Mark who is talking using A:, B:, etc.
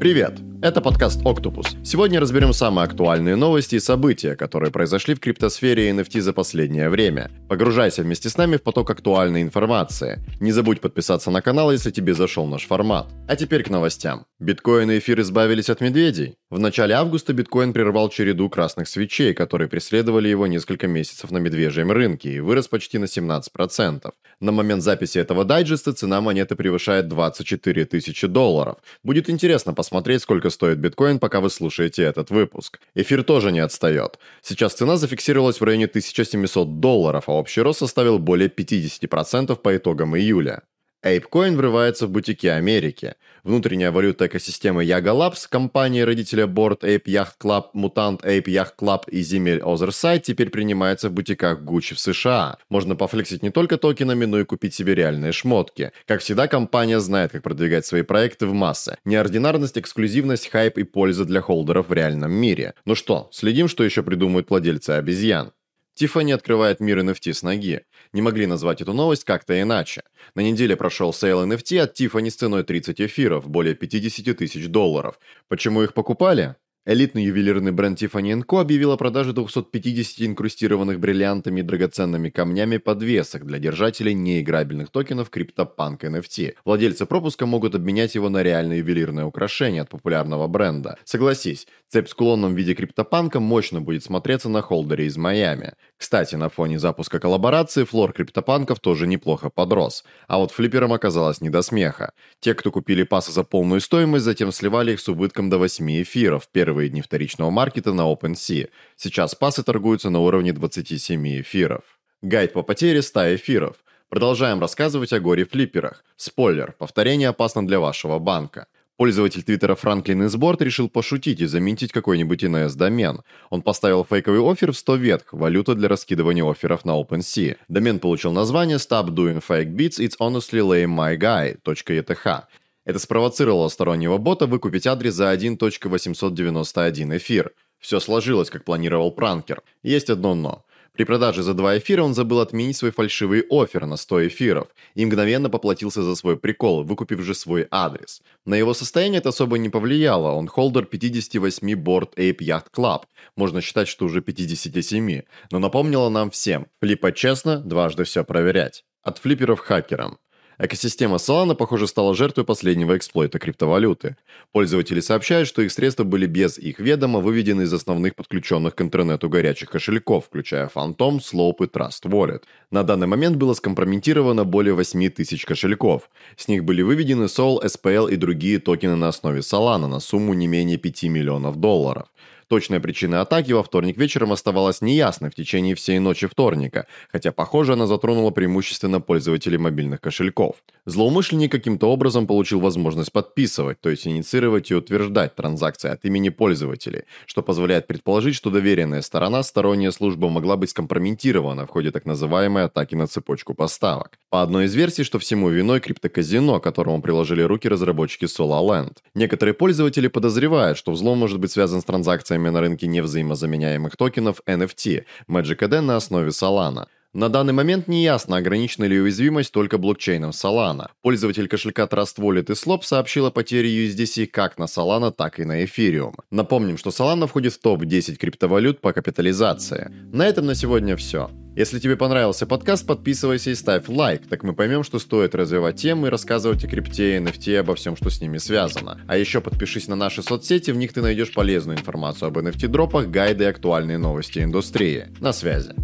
A: Привет! Это подкаст «Октопус». Сегодня разберем самые актуальные новости и события, которые произошли в криптосфере и NFT за последнее время. Погружайся вместе с нами в поток актуальной информации. Не забудь подписаться на канал, если тебе зашел наш формат. А теперь к новостям. Биткоин и эфир избавились от медведей. В начале августа биткоин прервал череду красных свечей, которые преследовали его несколько месяцев на медвежьем рынке и вырос почти на 17%. На момент записи этого дайджеста цена монеты превышает 24 тысячи долларов. Будет интересно посмотреть, сколько стоит биткоин, пока вы слушаете этот выпуск. Эфир тоже не отстает. Сейчас цена зафиксировалась в районе 1700 долларов, а общий рост составил более 50% по итогам июля. ApeCoin врывается в бутики Америки. Внутренняя валюта экосистемы Yaga Labs, компания родителя Board Ape Yacht Club, Mutant Ape Yacht Club и земель Otherside теперь принимается в бутиках Gucci в США. Можно пофлексить не только токенами, но и купить себе реальные шмотки. Как всегда, компания знает, как продвигать свои проекты в массы. Неординарность, эксклюзивность, хайп и польза для холдеров в реальном мире. Ну что, следим, что еще придумают владельцы обезьян. Тиффани открывает мир NFT с ноги. Не могли назвать эту новость как-то иначе. На неделе прошел sale NFT от Тиффани с ценой 30 эфиров, более 50 тысяч долларов. Почему их покупали? Элитный ювелирный бренд Tiffany Co. объявил о продаже 250 инкрустированных бриллиантами и драгоценными камнями подвесок для держателей неиграбельных токенов CryptoPunk NFT. Владельцы пропуска могут обменять его на реальное ювелирное украшение от популярного бренда. Согласись, цепь с кулоном в виде криптопанка мощно будет смотреться на холдере из Майами. Кстати, на фоне запуска коллаборации флор криптопанков тоже неплохо подрос. А вот флипперам оказалось не до смеха. Те, кто купили пасы за полную стоимость, затем сливали их с убытком до 8 эфиров. Первый первые дни вторичного маркета на OpenSea. Сейчас пасы торгуются на уровне 27 эфиров. Гайд по потере 100 эфиров. Продолжаем рассказывать о горе-флипперах. Спойлер, повторение опасно для вашего банка. Пользователь твиттера Франклин Изборд решил пошутить и заметить какой-нибудь INS-домен. Он поставил фейковый офер в 100 ветх, валюта для раскидывания офферов на OpenSea. Домен получил название Stop Doing Fake Beats, It's Honestly Lame My Guy.eth. Это спровоцировало стороннего бота выкупить адрес за 1.891 эфир. Все сложилось, как планировал пранкер. Есть одно «но». При продаже за 2 эфира он забыл отменить свой фальшивый офер на 100 эфиров и мгновенно поплатился за свой прикол, выкупив же свой адрес. На его состояние это особо не повлияло, он холдер 58 Board Ape Yacht Club, можно считать, что уже 57, но напомнило нам всем, флипать честно, дважды все проверять. От флипперов хакерам. Экосистема Solana, похоже, стала жертвой последнего эксплойта криптовалюты. Пользователи сообщают, что их средства были без их ведома выведены из основных подключенных к интернету горячих кошельков, включая Phantom, Slope и Trust Wallet. На данный момент было скомпрометировано более 8 тысяч кошельков. С них были выведены Sol, SPL и другие токены на основе Solana на сумму не менее 5 миллионов долларов. Точная причина атаки во вторник вечером оставалась неясной в течение всей ночи вторника, хотя, похоже, она затронула преимущественно пользователей мобильных кошельков. Злоумышленник каким-то образом получил возможность подписывать, то есть инициировать и утверждать транзакции от имени пользователей, что позволяет предположить, что доверенная сторона, сторонняя служба, могла быть скомпрометирована в ходе так называемой атаки на цепочку поставок. По одной из версий, что всему виной криптоказино, которому приложили руки разработчики SolarLand. Некоторые пользователи подозревают, что взлом может быть связан с транзакциями на рынке невзаимозаменяемых токенов NFT, MagicAD на основе Solana. На данный момент не ясно, ограничена ли уязвимость только блокчейном Solana. Пользователь кошелька Trust Wallet и Slop сообщил о потере USDC как на Solana, так и на Ethereum. Напомним, что Solana входит в топ-10 криптовалют по капитализации. На этом на сегодня все. Если тебе понравился подкаст, подписывайся и ставь лайк, так мы поймем, что стоит развивать темы и рассказывать о крипте NFT обо всем, что с ними связано. А еще подпишись на наши соцсети, в них ты найдешь полезную информацию об NFT-дропах, гайды и актуальные новости индустрии. На связи.